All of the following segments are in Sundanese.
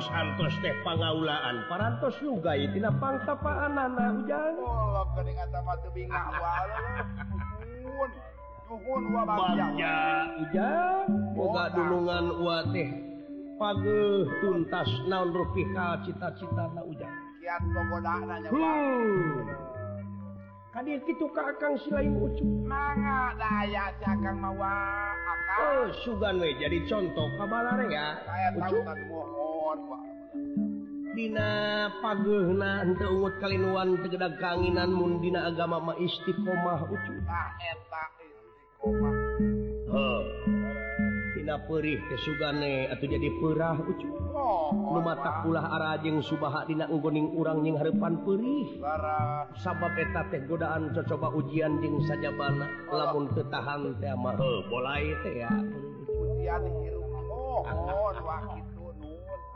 parantos-hantos teh pengaulaan parantos yugaitina pangtapaan anak hujan duluungan dulungan watih page tuntas naon ruika cita-cita na hujan Hadir itu ke silain selain ucu daya akan mawa oh, Sugan jadi contoh kabar ya ah. saya Dina pagunaan keut kalian kegedak kanginan mundina agama ma Istiqomah ucu Dina perih kesugane atau jadi perah ucu mata pulah arajeng Subaha Dina goning urang yang harepan perih. Sabab eta teh godaan cocoba ujian jeng saja bana lamun ketahan tema bola teh ya. Ujian hirup. Oh, oh,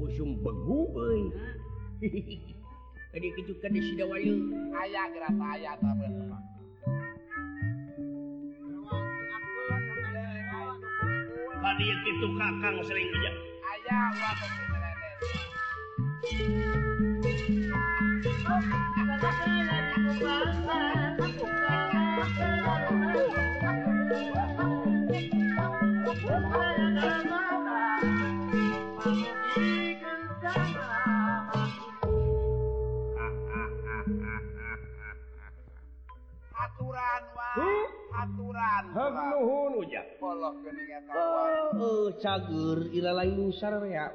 usum begu kejukan di sida wayu ayah gerata ayah teman-teman itu kakang sering aja Ayah waktu Oh, aturan. Eh, eh,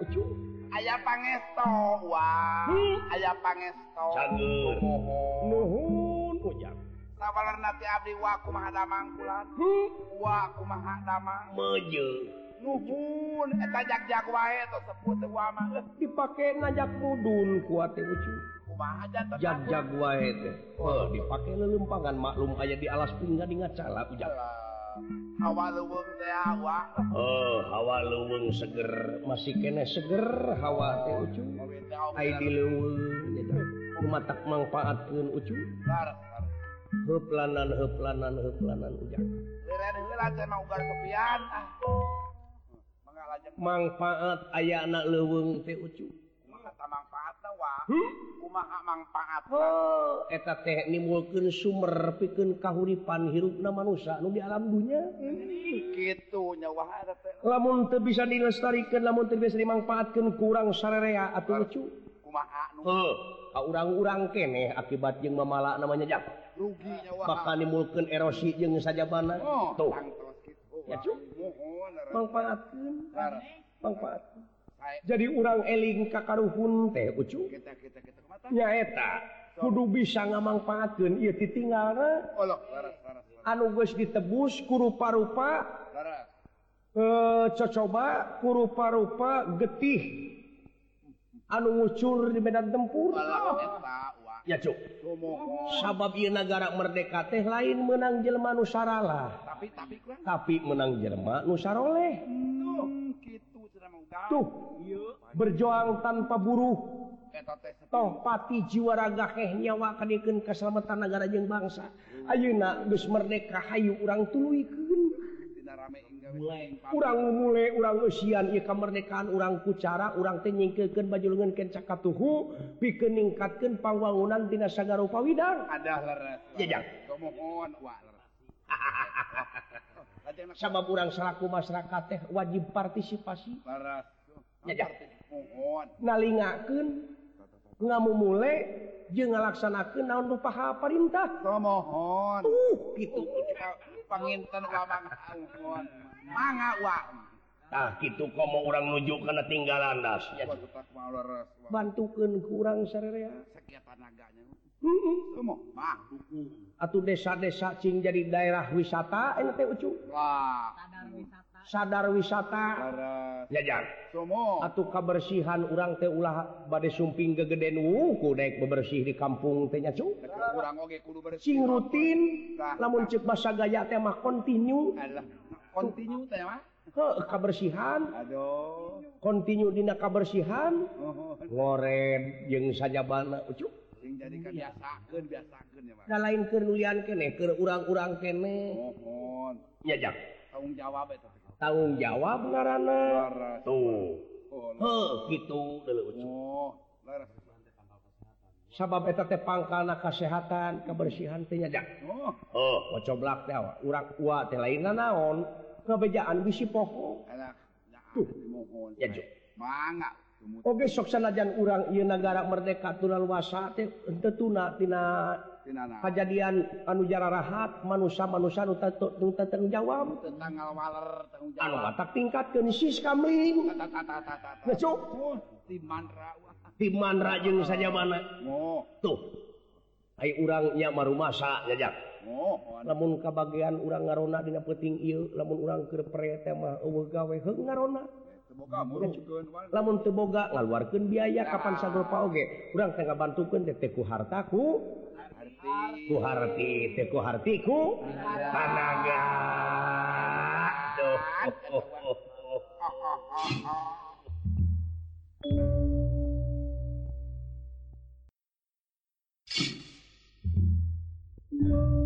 aya pangesto hmm. aya pangestohun ujang sabar nanti Abdi waku mangkulan hmm. waku Mahamang meje. Nuhun eta jak wae tos sebut wa mah. Eh, najak mudun kuat ucu. jag-jag dipakai lelempangan maklum aya di alas pinggan di salah ujang hawa leuweung hawa. Oh hawa leuweung seger masih kene seger hawa teh ucu ai di leuweung kumatak mangpaatkeun ucu heplanan heplanan heplanan ujang manfaat aya anak leweng teh ucu manfaat oh. tehmulken Sumer piken kahuripan hirupna manusia nu di alam dunya. Gitunya lamun bisa dilestarikan namun bisa dimanfaatkan kurang sarerea atau lucu. orang-urang kene akibat yang memala namanya ja maka dimulkan erosi yang saja bana tuh. manfaat manfaat jadi urang eling kakaruhun teh nyaeta kudu bisa ngamangfaatkan ia ditinggal anuges ditebus kurupa-rupa. Cocoba kurupa-rupa getih. Anu ngucur di medan tempur. Ya cuk. Sabab ia negara merdeka teh lain menang jelma nusaralah tapi tapi, tapi menang jelma nusaroleh hmm, gitu. tuh berjuang tanpa buruh. Topati jiwa ragakeh nyawa keken keselamatan negara jeng bangsa. Ayeuna Dus Merdeka Hayu urang tulu kurang mulai urang usian ia kemerdekaan urang kucara urang tenyingkeken bajulungan kencaka tuhu pikeningkatkan pangwangunan tina sagara upawidang ada jejak sama kurang selaku masyarakat teh wajib partisipasi. Ngalingaken ngamu mulai je ngalaksanakan naon nu paha perintah. Mohon uh, gitu. Penginten manga wa. Nah, gitu kok mau orang nuju karena tinggal landasnya bantukan kurang sererea atau desa-desa Cing jadi daerah wisata ente ucu Wah, sadar wisata. Atau kebersihan orang teh ulah badai sumping gegeden. Wuku naik bebersih di kampung teh nya cu. Urang oge kudu bersih. Cing rutin namun cek bahasa gaya teh mah kontinu Alah. kontinu kebersihan. Kontinu dina kebersihan. Oh. yang jeung sajabana ucup lain kenulian kene ke urang-urang kene. Nyajak tanggung jawab tanggung jawab tuh. Gitu sabab eta teh pangkalna kesehatan kebersihan teh nyajak Oh, tenyajak coblak urang kuat lainna naon kebejaan bisi poho tuh. mohon Oke sok sanajan urang ieu negara merdeka tuluasa teh henteu tuna luasatina kejadian anu jararahat manusia manusia manusia tanggung jawab. Anu batak tingkatkeun sis kamling. Timan rajin saja mana? Tuh. Hai urangnya marumasa jajak. Oh, lamun kabagian urang ngarona dina peuting ieu, lamun urang keur prete mah eueuh gawe heung ngarona. lamun teboga ngaluarkan biaya kapan sagrupa oge kurang tengah bantukan teteku hartaku ku harti. teku hartiku tanaga Thank you.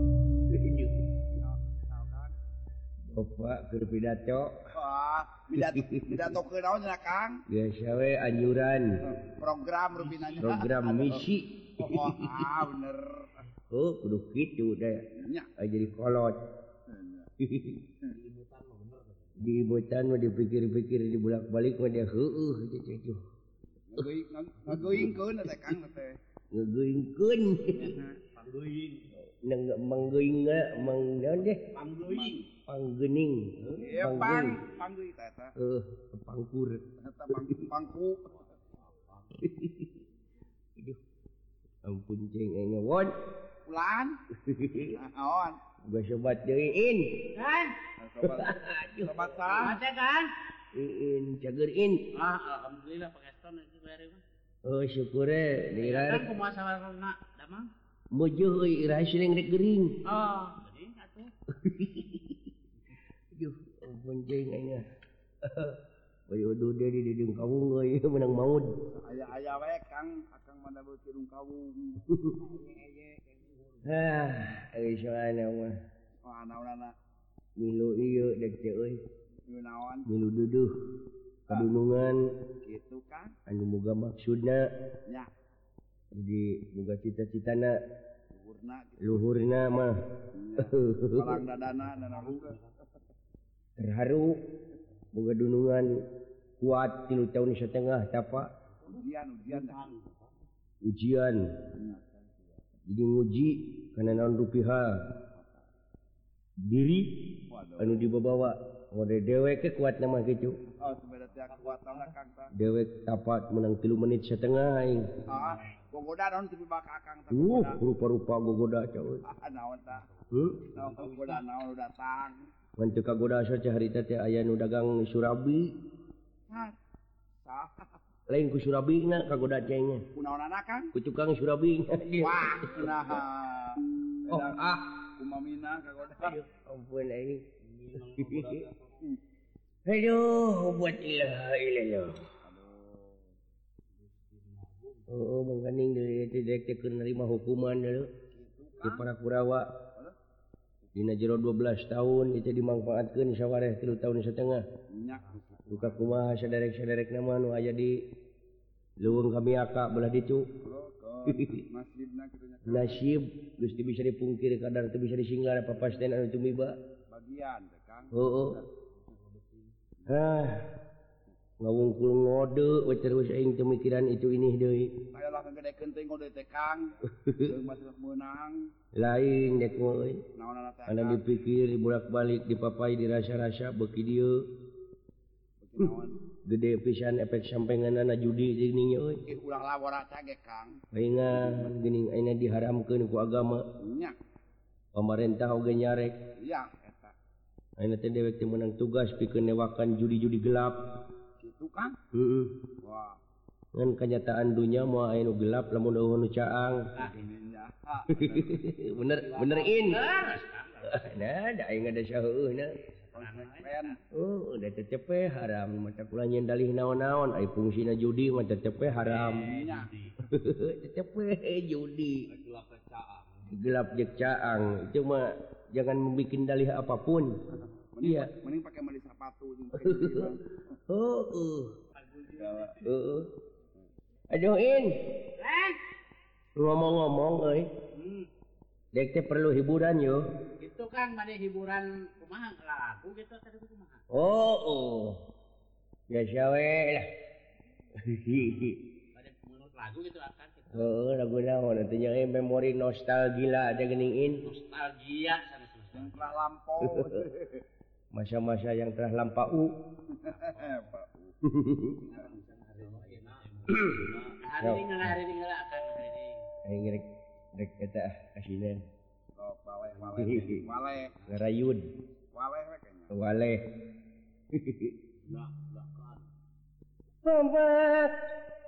Bapak berpidato. Wah, pidato, pidato ke naon ya, Kang? Biasa we anjuran. Eh, program rubinanya. Program misi. Oh, oh, ah, bener. Oh, kudu kitu deh. Ya. Ah, jadi kolot. di ibutan mah dipikir-pikir di bolak balik mah dia heueuh gitu. Ngagoingkeun teh Kang teh. Ngagoingkeun. Ngagoing. mengguing meng pangguning pangkur ampun cengon pulan gua sobat jeriin kan sobat sobat kan iin cagerin ah alhamdulillah pakai pakistan itu bayar oh syukur eh kan kumaha sawarna damang mujuding ah. menang maut. Duduh. Kandungan. Itu kan an muga maksudnya jadi juga cita-cita luhur nama terharu. Boga dunungan kuat tilu tahun setengah tapa ujian jadi nguji karena naon rupiha diri anu dibawa mode dewek ke kuat nama gitu. Dewek dapat menang tilu menit setengah Uh, gogoda naon tapi bak akang tapi uh rupa-rupa gogoda cai ah, naon tah? Heh naon gogoda naon datang? Mun teu kagoda asa mencuka harita teh aya nu dagang Surabi. Lain ku Surabi na kagoda cengnya Kunaonana Kang? ku tukang Surabi wah naha. Oh ah. Kumamina kagoda. Ampun eh. buat ilah ilah. Oh mengganing nerima hukuman di para Kurawa. Dina jero 12 tahun itu dimanfaatkan syawareh tilu tahun setengah. Buka kuma sederek-sederek nama nu aya di luwung kami aka belah dicu nasib Gusti bisa dipungkir kadar itu bisa disinggah apa pasti anu tumiba bagian oh, oh. Ah. ngawungkul ngode we terus aing pemikiran itu ini deui ayalah ngagedekeun teh ngode teh Kang. Menang lain dek euy ana dipikir bolak balik dipapai dirasa-rasa beki dieu gede pisan efek sampenganana judi jeung nya euy ulah lawara cage Kang. Aingna geuning aina diharamkeun ku agama. Nya. Pemerintah oge nyarek. Iya eta. Aina teh dewek teh meunang tugas pikeun newakan judi-judi gelap. tukang. Kenyataan dunya mau nu gelap lamun eueuh nu caang. Ah, bener bener. Ini nah da aing ada sahuna oh udah tercepe haram. Mata nyen dalih naon-naon. Ai fungsina judi mata tercepe haram. Eh, tercepe judi. Gelap jek caang. Cuma jangan membikin dalih apapun. Iya. mending pakai mandi sepatu. Uh, uh. Uh, aduhin ngomong-ngomong hmm. dekte perlu hiburan yo itu kan mana hiburan rumah lagu gitu tadi rumah oh, oh. ya syawe lah lagu gitu akan gitu. Oh, lagu naon nanti nyai memori nostalgia lah ada geningin nostalgia sana lampau masa-masa yang telah lampau. Ngarayyun waleh. Tempat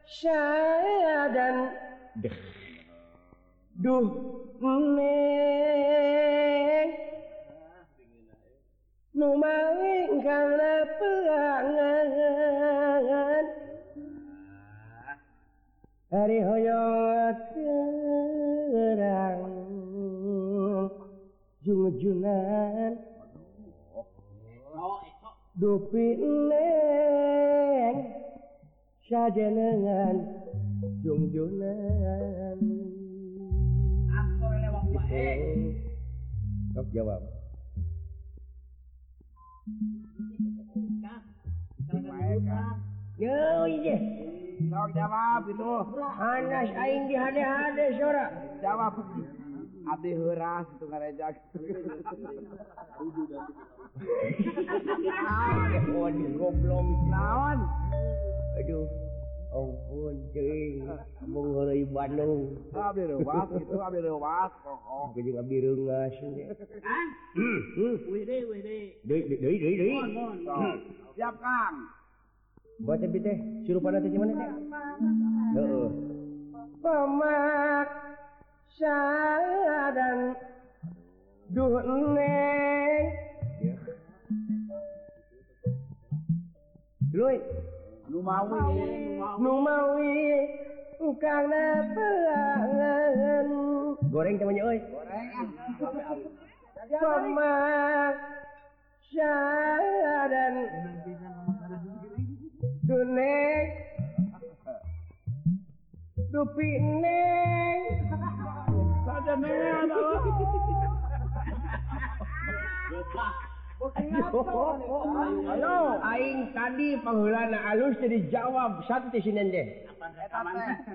saya dan deh. duh meneng numaling karena perangan hari hoyong terang jungjunan dupi neng sajenengan jungjunan Sok jawab. jawab itu Hanas aing di hade-hade sora. Jawab. Abdi heuras itu ngarejak. Ah, oh di goblok naon. Aduh. ampun cing mung Ongkunri Bandung. Abdi rewas itu abdi rewas kok geus abdi reungas ah, ah oh, oh. Hmm. Hmm. wih deui wih deui deui deui deui deui hmm. siap Kang buat teh suruh pada gimana pemak saya dan dunia Lui. nu mawi karena pelangan goreng temannya oi. Sama dan dunek dupi neng saja neng Aing tadi penggulana alus jadi jawab. Satu deh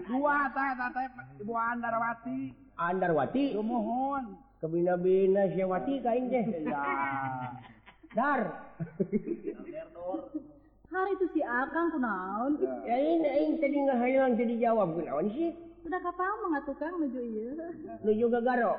Dua teh teh teh. Ibu Andarwati. Andarwati. mohon kebina-bina Syawati kain deh dar. Hari itu si Akang kunaon ya ini aing tadi ngahayang jadi jawab. Kunaon sih? Sudah kapal mengatukang menuju iya menuju gagaro.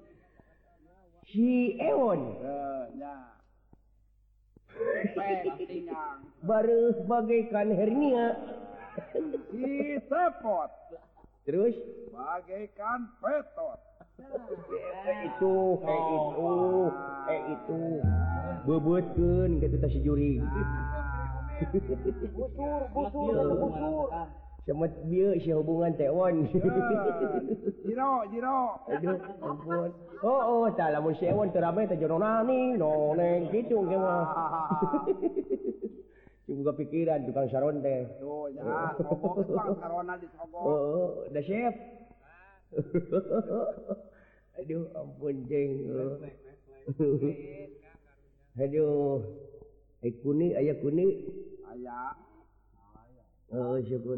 si Cion baru bagaikan hernia. Si dipot terus? Bagaikan petot. Eh itu eh itu eh itu. Bebutkan gitu juri busur busur busur. semet biu si hubungan tewon jiro jiro aduh ampun. Oh oh tak lamun si ewon terame teh jono nani. Noneng gitu ge mah oh. juga pikiran tukang saron teh. Tuh ya ngobok tukang sarona disogok oh, oh, oh. da chef aduh ampun jeng. Aduh. Ai kuni ayah kuni. Aya Oh, syukur.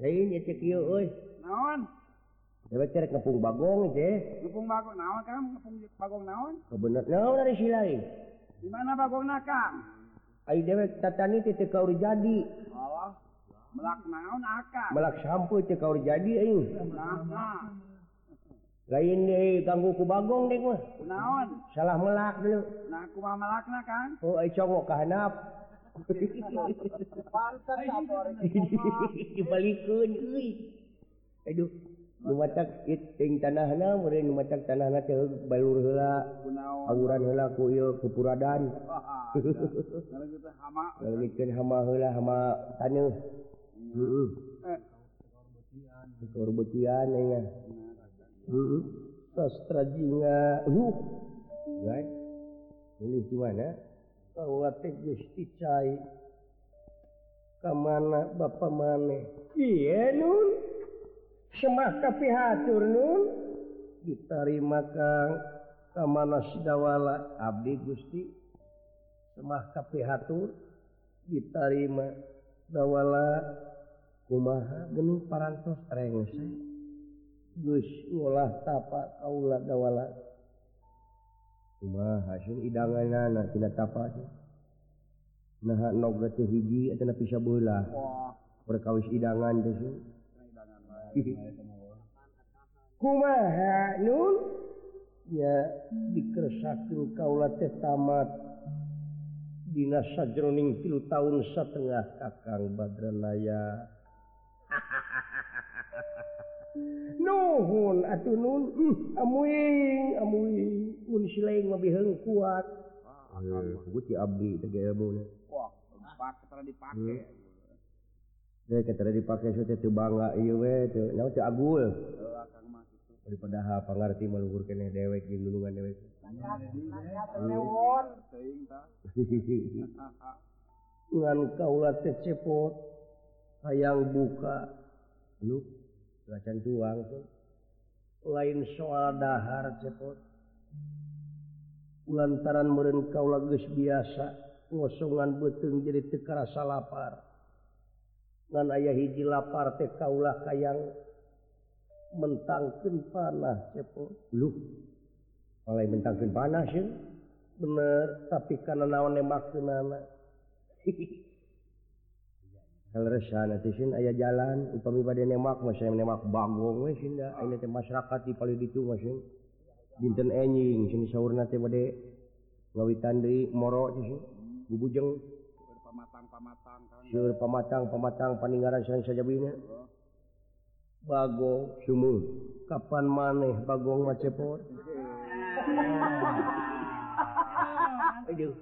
Lain naon? Dewe kepung bagong je gimana bagong. Naon kam kepung bagong naon? Kebenar naon dari si lain eh. di mana bagong nakam dewekani titik kau jadi. Allah melak naon melak sampo kau jadi lain ganggu ku Bagong naon? Salah melak dulu. Cogo kehanap dibalikun Aduh Numatak it ting tanah tanah balur heula. Awuran heula hela auran hela kuil kepuradan hama. Hela hama taneuh. Heeh. Eh. tanah Korbetian ya sastra Jinga gimana ke mana Bapak maneh iya Nun. Semaka pihatur Nun. Ditarima Kang. Ke mana Sidawala Abdi Gusti. Semaka pihatur ditarima dawala kumaha? Gening parantos rengse eh? olah tapak kaulawala cuma hasil hidangan anak tidak tapak nah noga teh hiji bisa bola berkawis hidangan kumaun ya dikersakil kaula teh tamat. Dinas sajroning tilu tahun setengah kakang Badranaya. haha nuhun atuh nun uh, amuing amuing. Mun sileng mah biheung kuat. Ah, Gusti abdi teh ge mun wah pak tara dipake Saya kata dipakai hmm. teh teu bangga ieu we tu naon tu agul. Daripada ha pangarti maluhur kene dewek jeung nulungan dewek. Ngan kaula teh cepot hayang buka. Lu macan tuang ah, tuh lain soal dahar cepot. Lantaran me kau lagus biasa ngosongan beteng jadi tekerasa lapar. Ngan ayah hiji lapar teh kaulah kayang mentangkan panah cepot. Lu mulai mentangkan panah sih bener tapi karena naon nembak anak resanasin aya jalan upami bad nemak masmak bangung masyarakat di paling itu masing dinten enjing sini sahur na badde ngawitan tandri moro bubujeng pamatang pamatang sur pematang pematang paningaran sang saja bina bagong. Sumur kapan maneh bagong macepot aduh.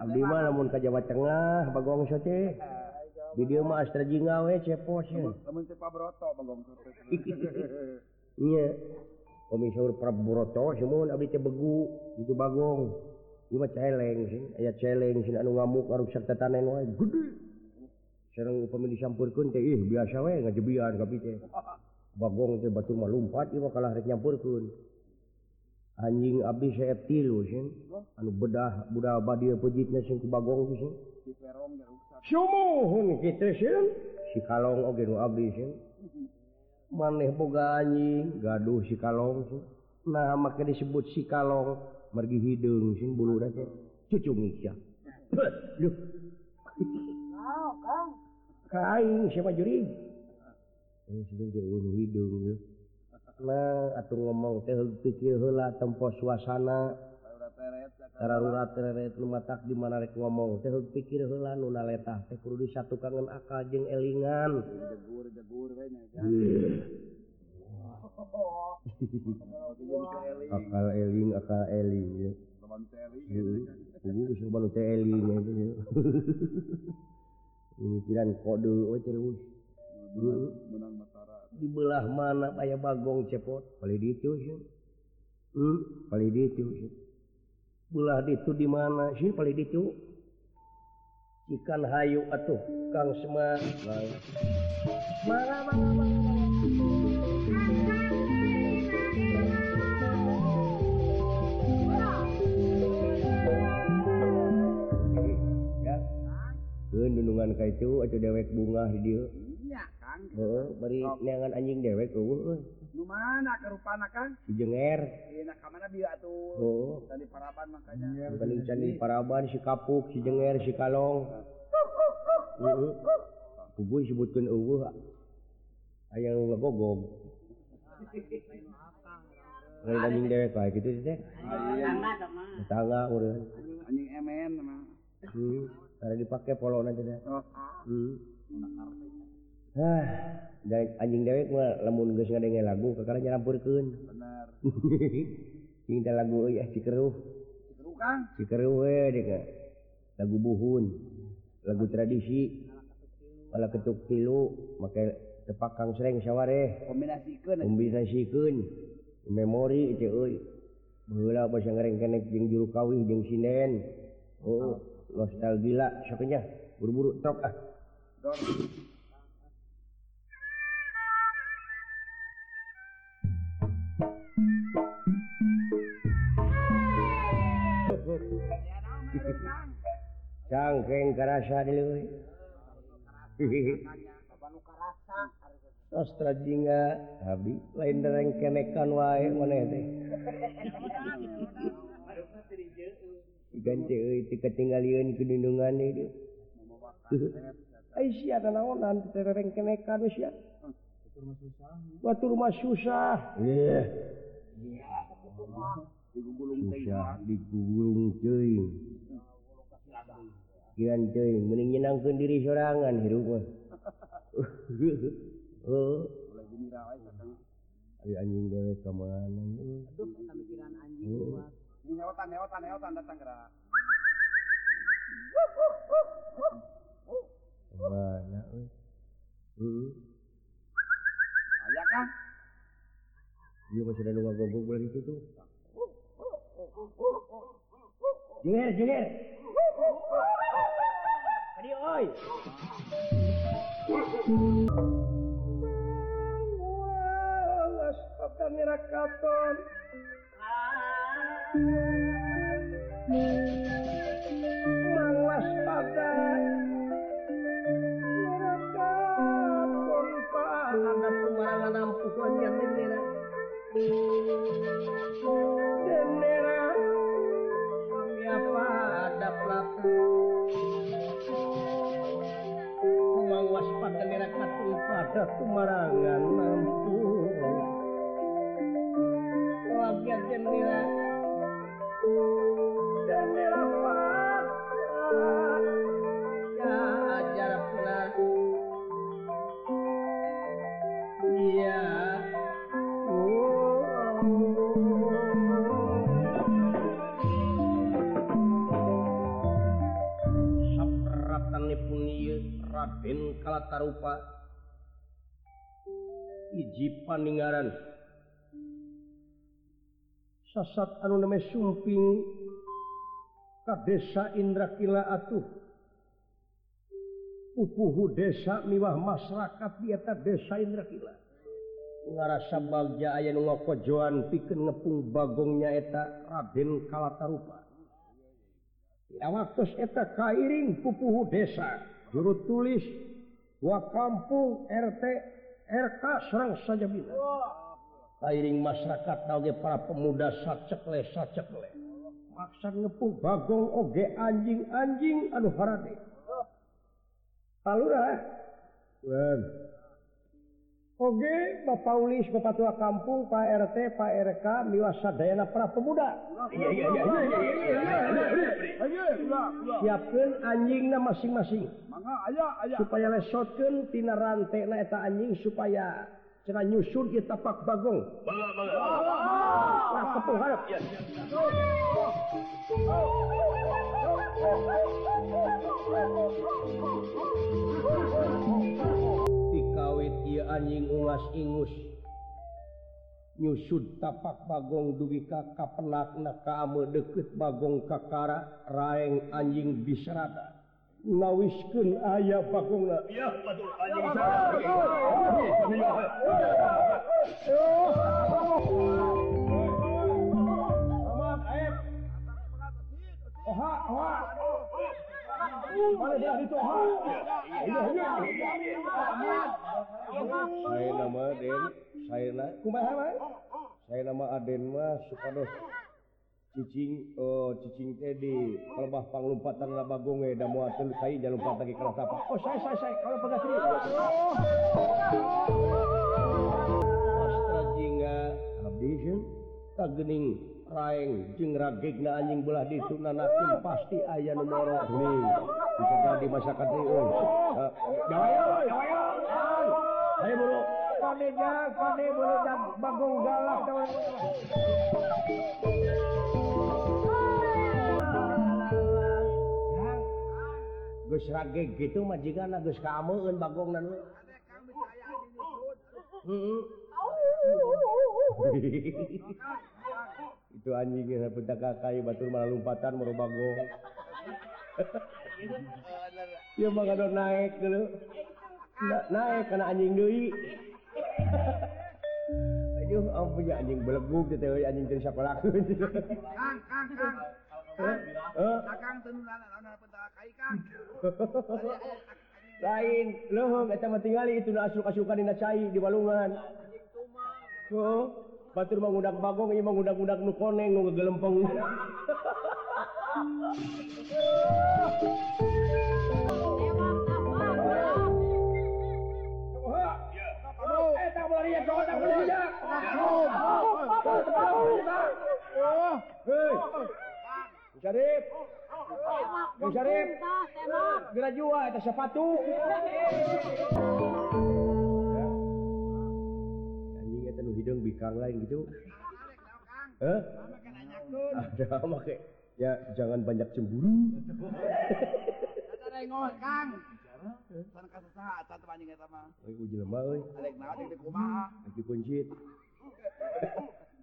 Abdi mah lamun ka Jawa Tengah Bagong Sote. Eh, Dieu mah Astra astraji we cepos ya lamun teu pabroto Bagong Sote. Iya komisaur Prabroto semun abdi teh begu itu Bagong. Ieu mah celeng sih. Aya celeng sih anu ngamuk ngaruksak tatanen wae gede. Sareng upami disampurkeun teh ih biasa we ngajebian tapi teh. Bagong teh batu mah lumpat ieu mah kalah rek nyampurkeun. anjing Abdi saya tilu sih anu bedah budal bad pejit bagong si kalong oge maneh boga anjing gaduh si kalong nah maka disebut si kalong mergi hidung sing bulu aja cucu Misya kain siapa juri? Ini sebenarnya oh, hidung ya. atau ngomong teh pikir hela tempo suasana. Rumahtak di mana ngomong teh pikir hela nuna letah teh perlu satu kangen akal jeng elingan. Akal eling akal eling ya. Hubung teh eling ya. Ini kiran kode oh cerewet. Menang mata dibelah mana aya Bagong cepot? Paling itu hmm? paling itu belah itu di mana sih? Paling itu. Ikan hayu atuh Kang Sema Gendungan ka itu atau dewek bunga di dia. beri neangan anjing dewek Lumana kerupan kan? Si jenger. Iya, kamana dia tuh? Oh. Candi Paraban makanya. Iya, Candi Paraban, si Kapuk, si Jenger, si Kalong. Heeh. Puguh disebutkeun eueuh. Aya nu ngegogog. Lain anjing dewek bae gitu teh. Tangga Tangga urang. Anjing emen mah. Hmm, ada dipakai polo nanti deh. Oh. Hmm. ah anjing dewek lemun lagu nyampurken lagu ya ah, cikeruh. Cikeruh ah. lagu buhun lagu tradisi. Malah ketuk tilu maka tepakang sering syawareh kombinasikan kombinasikan memori itu euy. Bahula basa ngareng kenek jeung juru kawih jeung sinden. Oh ah. nostalgia gila sakenya buru-buru tok ah. cangkeng kerasa dulu sastra jingga Abi lain dereng kenekan wae mana teh. Ikan cewek itu ketinggalan kedindungan itu. Aisyah dan naonan tereng kenekan Aisyah. Batu rumah susah. Iya. Digulung digulung cuy. kian cuy mending menyenangkan diri sorangan hirup mah oh. anjing dewe ke mana mana Ya kan? Iya masih ada nunggu gonggong bulan itu tuh. Jenger, jenger. katon satu marangan mampu. Wajah jendela jendela ya ajar pula. Iya. Sapratan nipun Raden Kalatarupa. hiji paningaran sasat anu name sumping ka desa Indrakila atuh. Pupuhu desa miwah masyarakat biata desa Indrakila ngarasa bagja aya nu ngakojoan pikeun ngepung bagongnya eta Raden Kalatarupa. Ya waktu eta kairing pupuhu desa. Juru tulis wa kampung RT RK Serang saja bilang. Masyarakat nage para pemuda sacekle sacekle. Maksa ngepung bagong oge anjing-anjing aduh Farade Hal Oke Bapak Ulis Bapak tua kampung Pak RT Pak RK miwasa Dayana para pemuda siapkan anjingnya masing-masing supaya lesotkan tina rantai naeta anjing supaya cara nyusun di tapak bagong kepuhan Oh anjing uas ingus nyusud tapak Bagong dugi ka kapenak na kamu deket Bagong kakara raeng anjing bisrada nawisken aya Bagong Oh saya nama Den saya na kumaha mah saya nama Aden mah supados cicing oh cicing teh di lembah panglumpatan laba gonge da moal teu kai jangan lompat lagi kalau apa. Oh saya saya saya. Kalau pegatri Astra jingga abdision tagening raeng jeung ragegna anjing belah ditunanakeun pasti aya nomor. Nih. di masyarakat Riun. Eh. Ayo buru. Panitia, kami buru dan bagong galak. Gus rage gitu majikan Gus kamu bagong dan itu anjingnya petaka kayu batur malah lompatan merubah gong naik dulu naik karena anjing deui. Aduh, ampun ya anjing beleguk gitu euy anjing teu siapa Kang, Kang, kang, kang. Kang, tenun lana, lana pentak kai kang. Lain, loh, eta mah tingali itu nu asuk-asukan dina cai di walungan. Oh, batur mah ngudak bagong, ieu mah ngudak-ngudak nu koneng, nu ngegelempeng. Syarif Syarif Bila jua itu sepatu Anjing itu nu hidung bikang lain gitu Eh? Ada make Ya, jangan banyak cemburu. Nengok, Kang. Sana kasesahatan temannya kita mah. Ayo uji lemah, oi. Alek naon di kumaha? Di kuncit.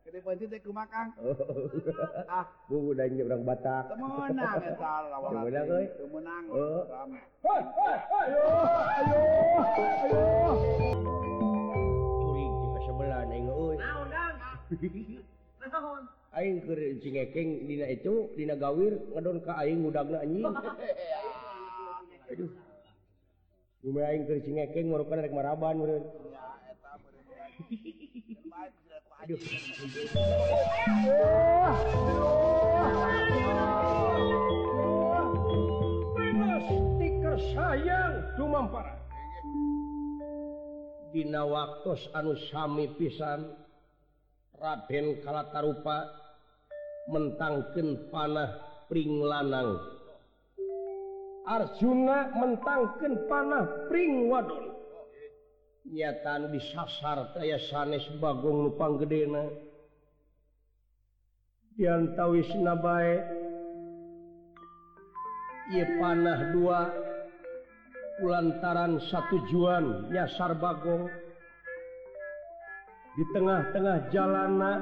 Gede pencet teh oh, kumaha, Kang? Ah, bu udah ini orang Batak. Temenang eta lawan. Temenang euy. Oh. Temenang. Rame. Hoi, hoi, ayo, ayo, ayo. Curi di sebelah nengok, oi. Naon, Kang? Naon? aing keur cingekeng dina itu dina gawir ngedon ka aing ngudagna anjing. Aduh. Cuma aing keur cingekeng ngorokan rek maraban meureun. Aduh. Pasti kesayang dumampara Dina waktu anu sami pisan Raden Kalatarupa mentangken panah pring lanang. Arjuna mentangken panah pring wadon. Nyatan disasar kaya sanes Bagong lupang gedena diantawis nabae. Ye panah dua lantaran satu juan nyasar Bagong. Di tengah-tengah jalanan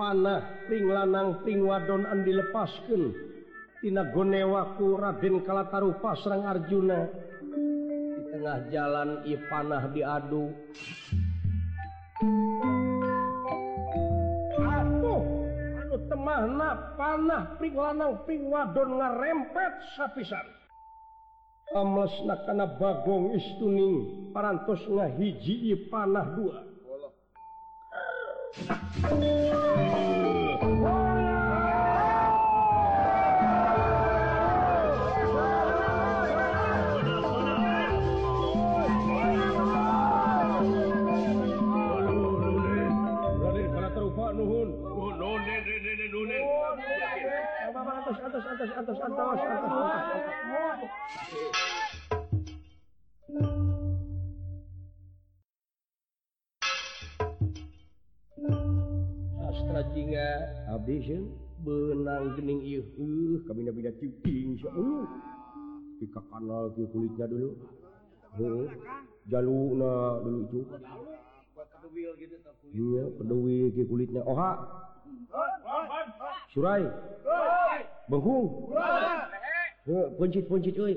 panah ping lanang ping wadonan dilepaskantina gonewaku Raden Kalatarupa Serang Arjuna. Di tengah jalan Ipanah diadu. Aduh anu temahna panah ping lanang ping wadon ngarempet sapisan. Amlesna kana bagong istuning parantos ngahiji panah dua. antos, antos, antos, antos, antos, antos. cing benang gening uh, kami beda ciping uh, pika kanal ke kulitnya dulu. Uh, jaluna dulu itu. Iya peduli ke kulitnya. Oha. Surai. Bengkung uh, pencit-pencit euy.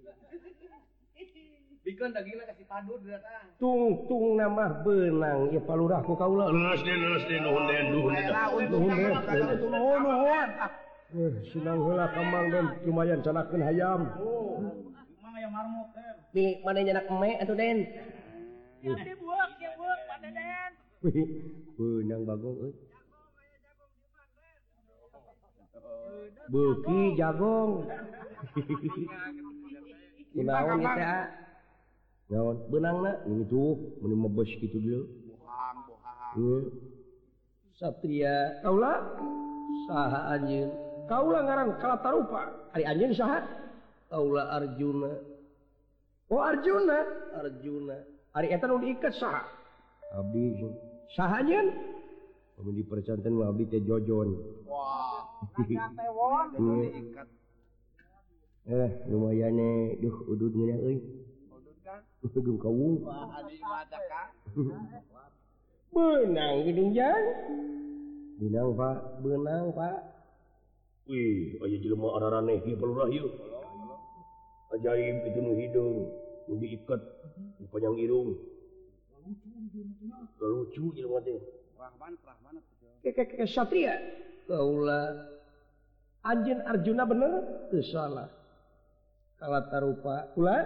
bikin dagingnya kasih padu tung tung nama benang. Ya palurah ku kaula leus den leus den nuhun den nuhun den. nuhun den nuhun oh, nuhun. Eh sinang heula kamang den lumayan canakeun hayam. Oh, mang aya marmut teh. di mana nyanak eme atuh den? Ya dibuak dibuak pada den Wih, benang bagong eh. euy Beki jagong. Kunaon ieu teh? naon benang Satria. Kaula saha anjeun Kaula ngaran kalatarupa ari anjeun saha? Sah Kaula Arjuna. Oh Arjuna? Arjuna. Ari eta nu ikat saha? Abdi. Saha anjeun mun dipercanten mah abdi teh jojon. Wah. Wow. Hmm. Eh lumayan nih. Duh udud ngeuna euy. gedung kaum benang gedung jang benang pak. Benang pak. Wih aja jelema ararane ieu pelurah yuk ajaib itu nu hidung. Nu diikat nu panjang hidung. Lucu jelema teh. Rahman rahman kek kek satria. Kaula. Anjeun arjuna bener? Teu salah. Kalatarupa ulah.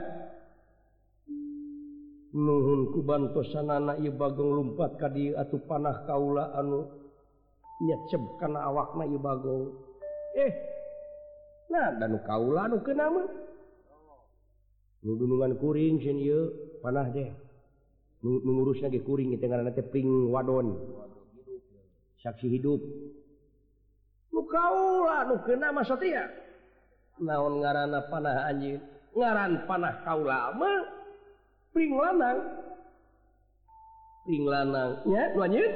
nuhun kubantosan anak bagong lumpat tadi atuh panah Kaula anu nyecep kana awakna ieu bagong. Eh nah dan Kaula anu keuna mah nu gunungan kuring panah teh. Nu ngurusna ge kuring teh ngaranna teh teping wadon. Saksi hidup. Nu Kaula nu keuna mah setia naon ngaranna panah anjeun? Ngaran panah Kaula mah? pring lanang pring lanangnya lanjut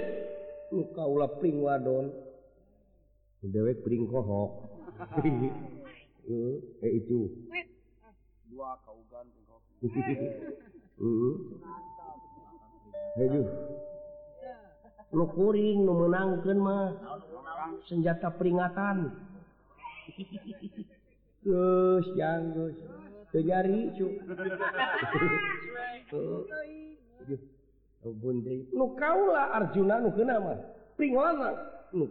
nu kaula pring wadon dewek pring kohok eh itu. Dua kaugan pring kohok lo kuring nu menangkeun mah. Senjata peringatan. Geus terus janggus nyari kaula Arjuna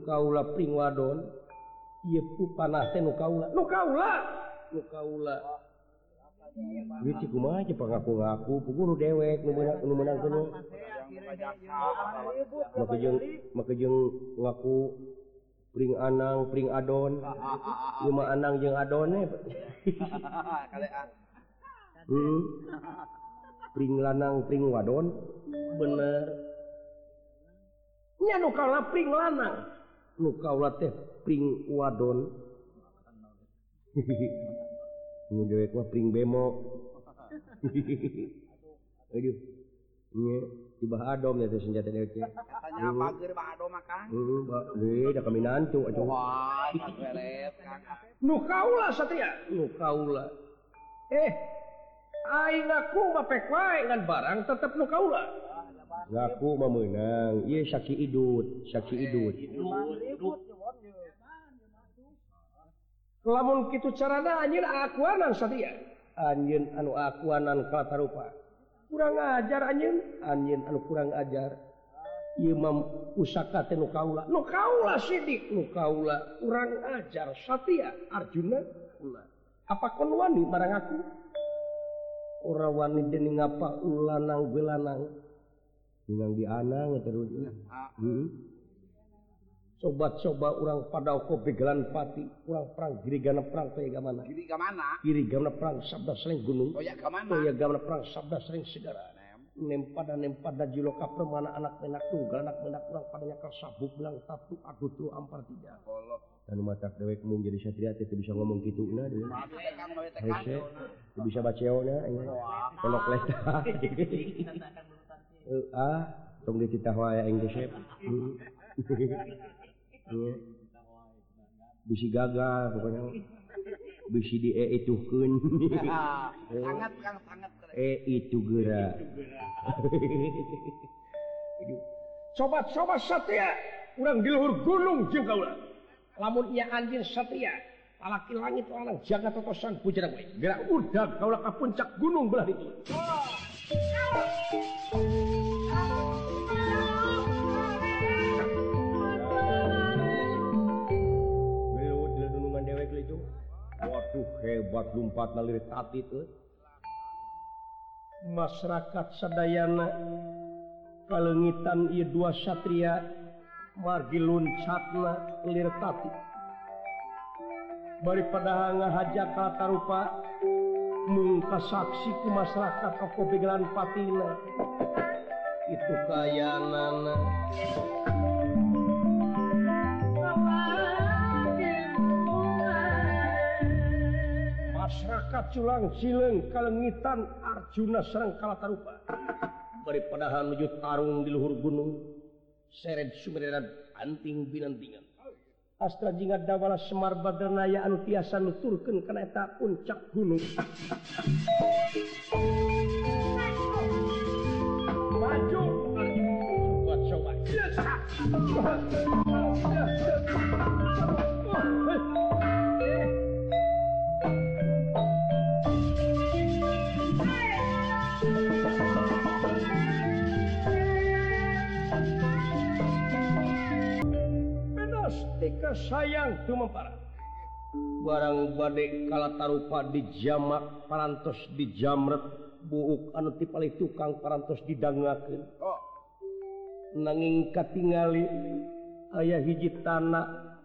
kaula wadon kaula ngaku ngaku peguru dewek nu menang mejeng ngaku pring Anang pring Adon. Cuma Anang jeung Adone eh. hmm. Ah. pring lanang pring wadon. Bener. Nya nu kaula pring lanang. Nu kaula teh pring wadon. Nu dewek mah pring bemo. Aduh. dom itu senjata kauula Satria. Kaula eh aku barang tetap nu kaula aku memenang ia sakit idut saksi idut. Lamun gitu caranya anjing akuanan Satria. Anjing anu akuanan kata rupa. kurang ajar anjing. Anjing anu kurang ajar. Imam pusaka tenu kaula. Nu kaula sidik nu kaula. Kurang ajar satya Arjuna kula apa kon wani barang aku? Ora wani dening ngapa ulanang belanang nang dianang terus ah. hmm? sobat-soba orang pada ko kolan Pati kurang perang diri gana perang mana? Diri mana? Kiri diri perang sabda sering gunung. Oh, ya, perang sabda sering segara nem pada nem pada jiloka permana anak menak tunggal anak menak kurang padanya kasabuk bilang satu aku tuh ampar tiga. Dan matak dewek mau jadi satria itu bisa ngomong gitu nah dia. Hese, itu bisa baceonya ini. Kolok leta ah tunggu kita waya Inggris bisi gagal pokoknya. Bisi di e itu kun sangat kang sangat e itu gerak e sobat-sobat satya orang di luhur gunung jeung kaula. Lamun ieu anjing satya alaki langit lanang jaga totosan pujian we gerak udah kaula ka puncak gunung belah itu oh. lompat-lumpat nalir tati itu masyarakat Sadayana kalengitan I dua Satria margi luncatna lir tati daripada ngahajak kata rupa mungka saksi ku masyarakat toko begelan patina. Itu kaya nana Ka Culang Sileng Kalengitan Arjuna Serang Kalatarupa dari menuju Tarung di Luhur Gunung seret Sumeran anting binantingan Astra jingga Dawala Semar Badranaya anu tiasa nuturkeun kana eta puncak gunung Maju coba coba mereka sayang cuma para barang badai kalaupa di jamak parantos di jamret buuk anu tipali tukang parantos didangaken oh. nanging katingali ayah hiji tanah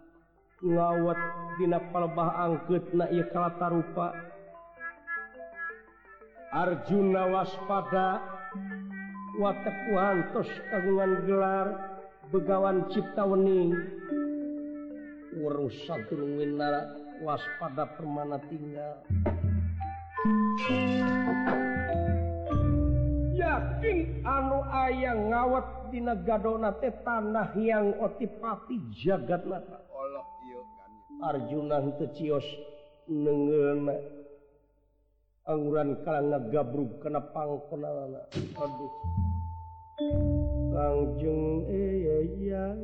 ngawat dina palbah angket na ia kalaupa Arjuna waspada watepuhantos kagungan gelar begawan cipta wening. urus urusak winara waspada permana tinggal. Yakin anu ayah ngawat di gadonate tanah yang otipati jagat mata Arjunan cios nengena angguran kala ngagabrug kena pangkonalana aduh. Langjeng eh, eh yang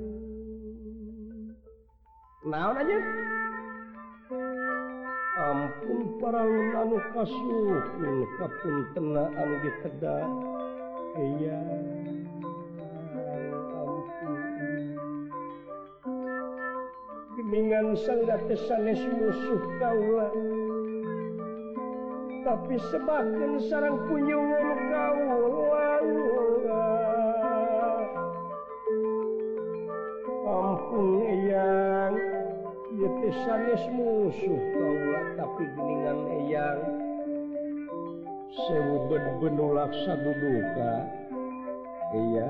naon aja? Ampun para paranu kasur kapun tenaan di Tedak iya. Geningan sangdatesanes musuh kaula tapi sebagian sarang punyung sanes musuh Kaula tapi geningan eyang. Sewu ben-benu laksa duduka iya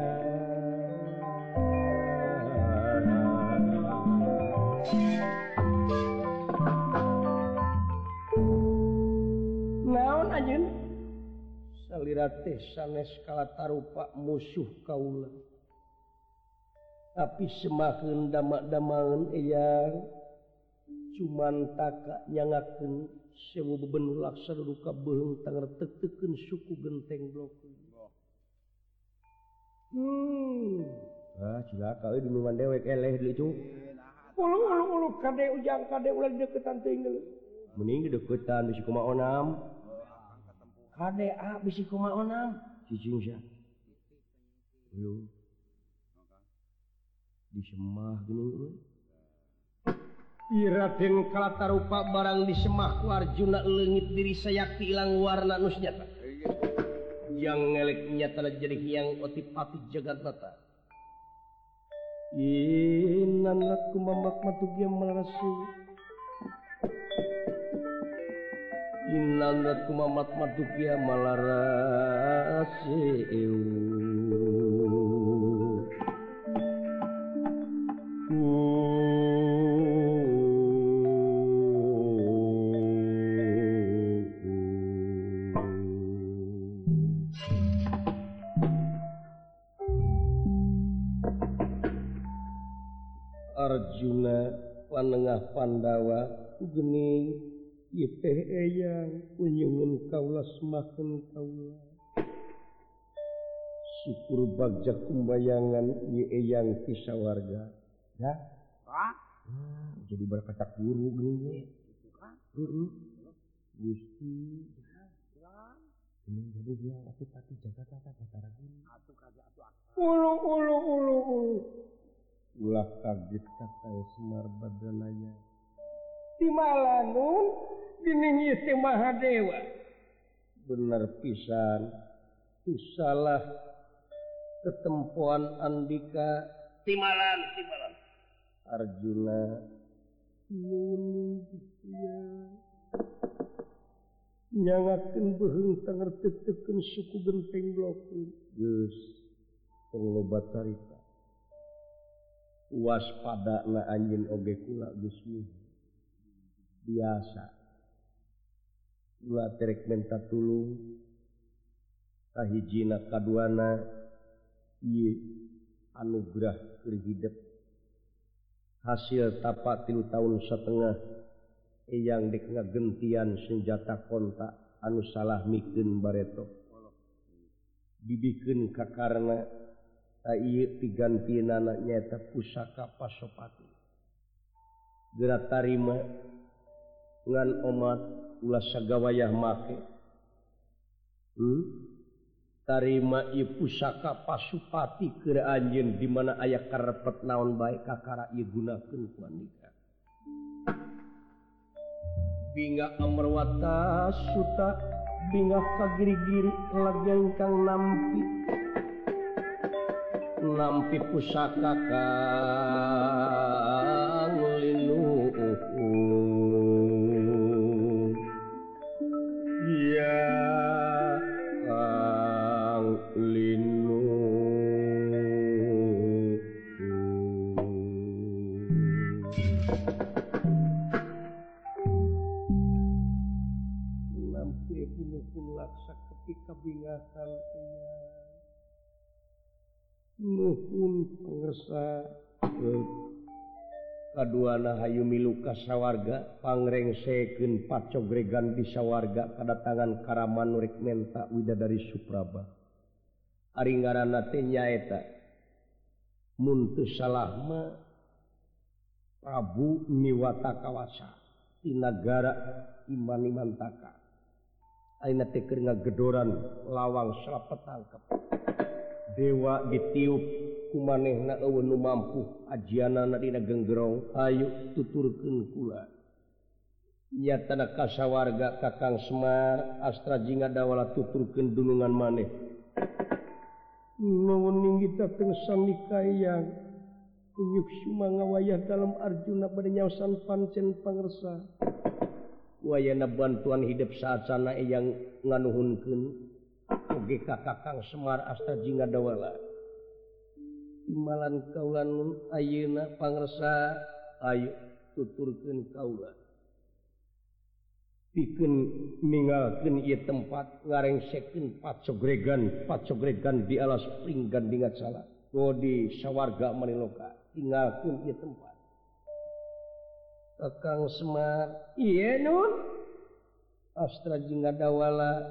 naon ajen salirate sanes kala tarupa musuh kaula tapi semakin damak-damangan eyang. cuman taka takaknyangaken sewu bebenur laksa duka behung tangan teteken suku genteng blok hmm. ah, cilaka duluan dewek eleh dulu cu. Ulu ulu ulu kade ujang kade ulah deketan tinggal mending deketan bisi koma onam. Kade a bisi koma onam? Cicing sya di disemah gini Iratin kalata rupa barang disemah Arjuna legit diri sayakti hilang warna nusnyata yang ngelek nyata jadi yang otipati jagat mata. Inan laku mamak matuk yang marasu Inan laku mamak matuk yang malarasi panengah Pandawa gening yang kunjungan kaulah semakin kaula syukur bagjak pembayangan yang kisah warga. Ya? Hmm, jadi berkata guru ini Gusti. Ini jadi dia waktu tadi jaga kata kata ulu ulu ulu ulu. ulah kaget kakang Semar badanaya timalanun diningi si Mahadewa. Bener pisan. Salah ketempuan Andika. Timalan timalan Arjuna nyangakan beheng tengerteteken suku genteng blok geus penglobat cerita waspada na anjing oge kula Gusmi. Biasa. Gula terek menta tulung kahijina kaduana iye anugerah kerhidep hasil tapak tilu tahun setengah eyang dek ngagentian senjata kontak anu salah mikin bareto. Dibikin kakarna piganti nanaknyata pusaka pasopati. Gerak tarima ngan omat ulah sagawayah make. Hmm? tarima i pusaka pasupati ke anjing di mana ayah karepet naon baik kakara ieu gunakeun ku nikah. Binga amerwata suta binga kagiri-giri lagi kang nampi. lampi pusaka kaduana Hayumi Lukas sawwarga pangrengseken pacogregan bisawarga kedatangan Karaman Nurikmenta Wida dari Supraba. Aringaranate nyaeta muntu salahma Prabu Niwata Kawasa di negara Imanimantaka Aina teker ngagedoran lawang serap petangkep Dewa ditiup kumaneh na mampu ajiana nadina genggerong Ayu tuturken kula. Nya tan kasa warga kakang Semar Astra jinga dawala tuturken dunungan maneh. Menguning kita tengsami kayang kunyuk cuma ngawayah dalam Arjuna pada nyausan pancen pangersa. Wayana bantuan hidup saat sana yang nganuhunkan oge kakang Semar Astra jinga dawala. imalan kaulan ayeuna pangresa ayo tuturkeun kaula pikeun ninggalkeun ieu tempat ngarengsekeun pacogregan pacogregan di alas pring dingat salah. Do di sawarga maniloka tinggalkeun ieu tempat. Kakang Semar iya nun? Astra jingga dawala.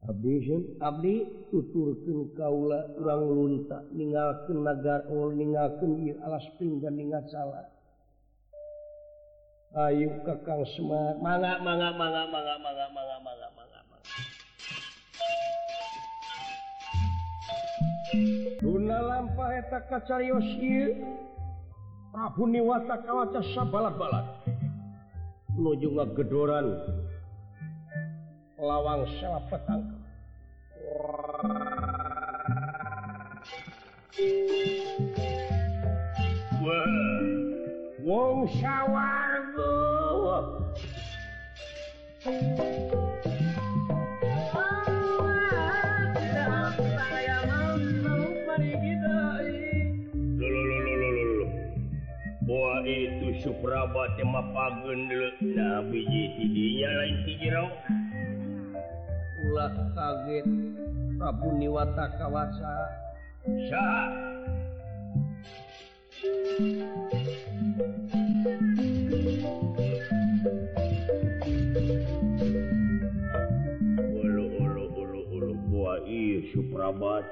Abdi Abdi tuturkan kaula urang lunta ningalkan nagar oh, ul negara ieu alas pinggan ingat salah Ayu kakang Semar. Mangga mangga mangga mangga mangga mangga mangga mangga mangga. Duna lampa eta kacarios ieu Prabu Niwata kawaca sabalat-balat. Nuju ngagedoran. lawang salah petang wong syawargo Wah itu Suprabate mapagen dulu. Nah biji tidinya lain tijiro. pula kaget Prabu Niwata Kawasa. Syah Ulu ulu ulu ulu kua iya Suprabat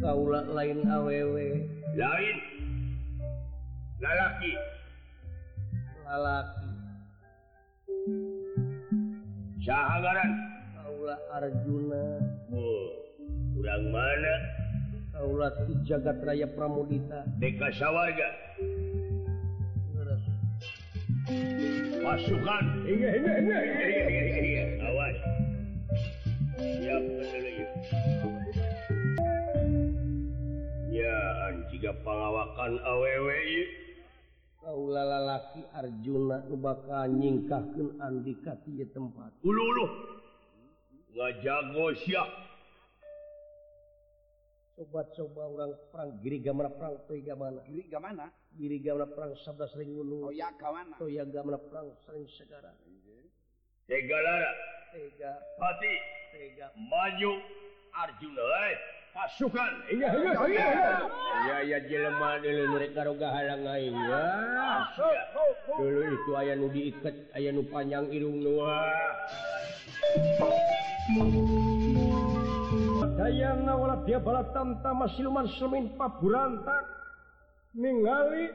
Kaulah lain awewe lain. Lalaki. Lalaki. Syagaran Kaula Arjuna. Oh, kurang mana? Kaula ti jagat raya Pramudita. Deka Sawarga. Pasukan. Ingat ingat ingat ingat Awas. Siap pendiri Ya jika pengawakan awewe yuk Kaula lalaki Arjuna nu bakal nyingkahkeun Andika di tempat. Ulu ulu. Ngajago sia. Coba-coba orang perang giri gamana perang toy gamana. Giri gamana? Giri gamana perang sabda sering ngunu. Oh ya kawana. Toy gamana perang sering segara. Tega lara. Tega. Hati. Tega. Maju Arjuna. Eh. pasukan. Dulu itu aya nu diikat aya nu panjang Irung sayang ngawala dia bala tamtama siluman semin paburantak. Ningali.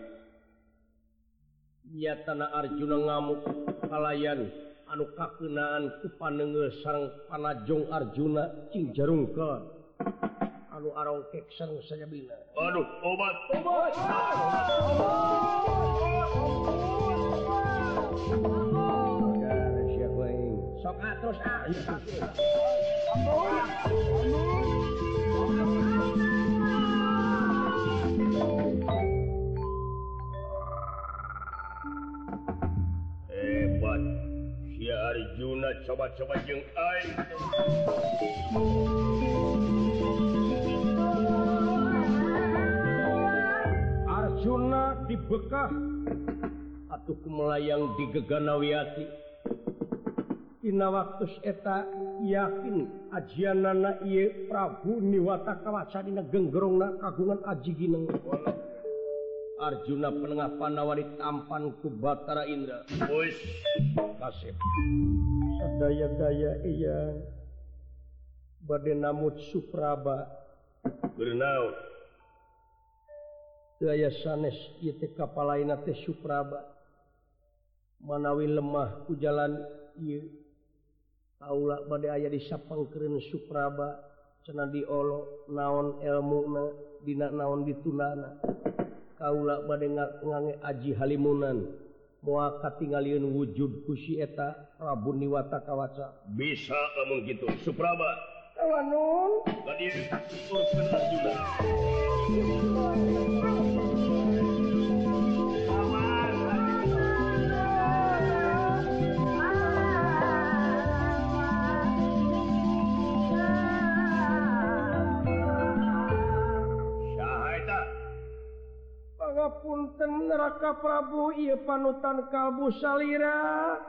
Nya tanah Arjuna ngamuk. Kalayan anu kakenaan ku panenge sarang panajong Arjuna cing jarungkeun saja bilang Aduh obat. Obat. Sok ah, terus ah. hebat. Si Arjuna coba-coba jeng air bekah atuh melayang di geganawiati Ina waktu eta yakin ajian nana iye Prabu niwata kawacadina genggerong na kagungan aji gineng Arjuna penengah panawari tampan ku Batara Indra. Wis kasep. Sadaya-daya iya badhe namut Supraba. Bernaun. daya sanes Supraba. Manawi lemah ku jalan Aula badai ayah disapang keren Supraba sena diolo naon elmuna dina naon ditunana. Kaula bad ngange aji Halimunan. Muaka tinggalin wujud kusieta Rabun niwata kawaca. Bisa kamu gitu. Supraba. punten neraka Prabu ia panutan kabu salirara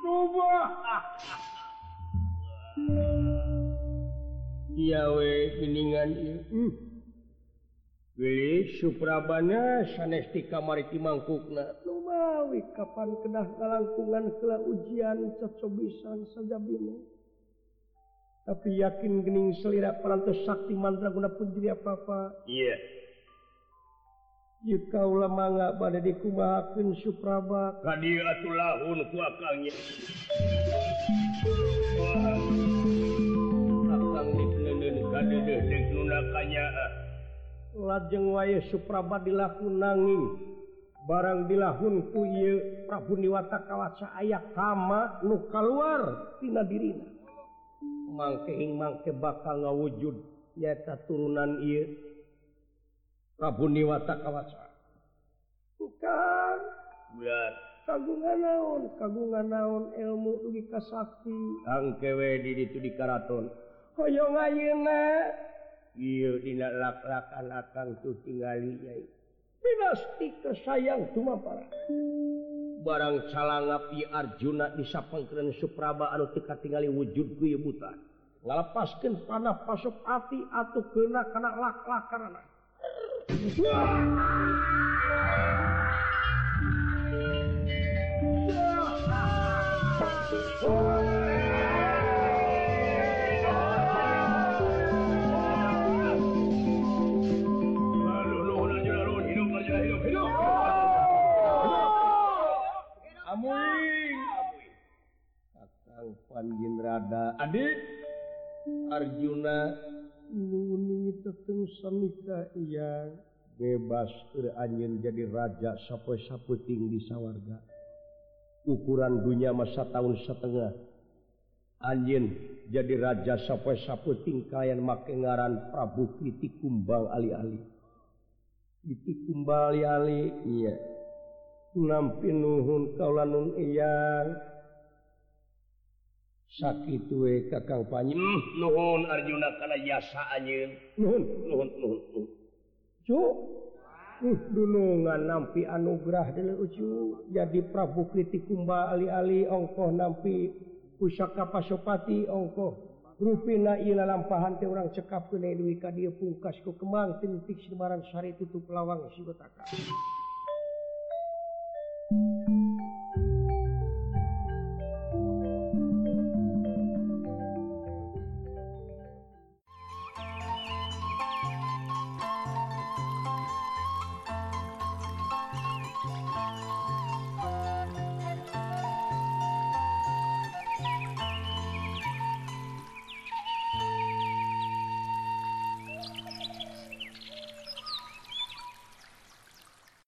coba. diawelingan hmm. Suprabana sanesti kamari Mangkukna Lumawi kapan kedah kalangkungan telah ujian cecobisan saja bingung tapi yakin gening selera perantos sakti mandraguna pun jadi apa-apa. Iya. Yeah. jika ulama nggak pada dikumahakan Supraba. Tadi atulahun kuakangnya. anyaan eh. lajeng way Supraba dilakun nanging barang dilahun kuye Prabu Niwata kawaca aya kama nuka luartina dirina. Mangke ing mangke bakal ngawujud nyata turunan I Prabu Niwata kawaca. Bukan. Kagungan naon? Kagungan naon ilmu dugi kasakti. Angkewe di itu di karaton koyo ngayuna laklakan akan tuh tinggali nyai dinasti kesayang cuma para barang salangapi Arjuna bisa pengkeren Supraba anu teka tinggali wujud buta. Ngalepaskan panah pasok hati atau kena kena laklak karena Oh Adik Arjuna Luni teteng samika yang bebas ke anjing jadi raja sapo-saputing di sawarga. Ukuran dunia masa tahun setengah. Anjing jadi raja sapo-saputing kayan make ngaran Prabu Kritik Kumbang ali-ali. Kritik Kumbang ali-ali iya. Nampi nuhun kaulanun iyang. sakit kakak hmm, nuhun Arjuna dunungan nampi anugerah jadi Prabu kritik Kumba ali-ali ongkoh nampi pusaka pasopati ongkoh ruina ila lampahan teh orang cekap ke dia pungkasku kembang titik sebaran Syari tutup lawang si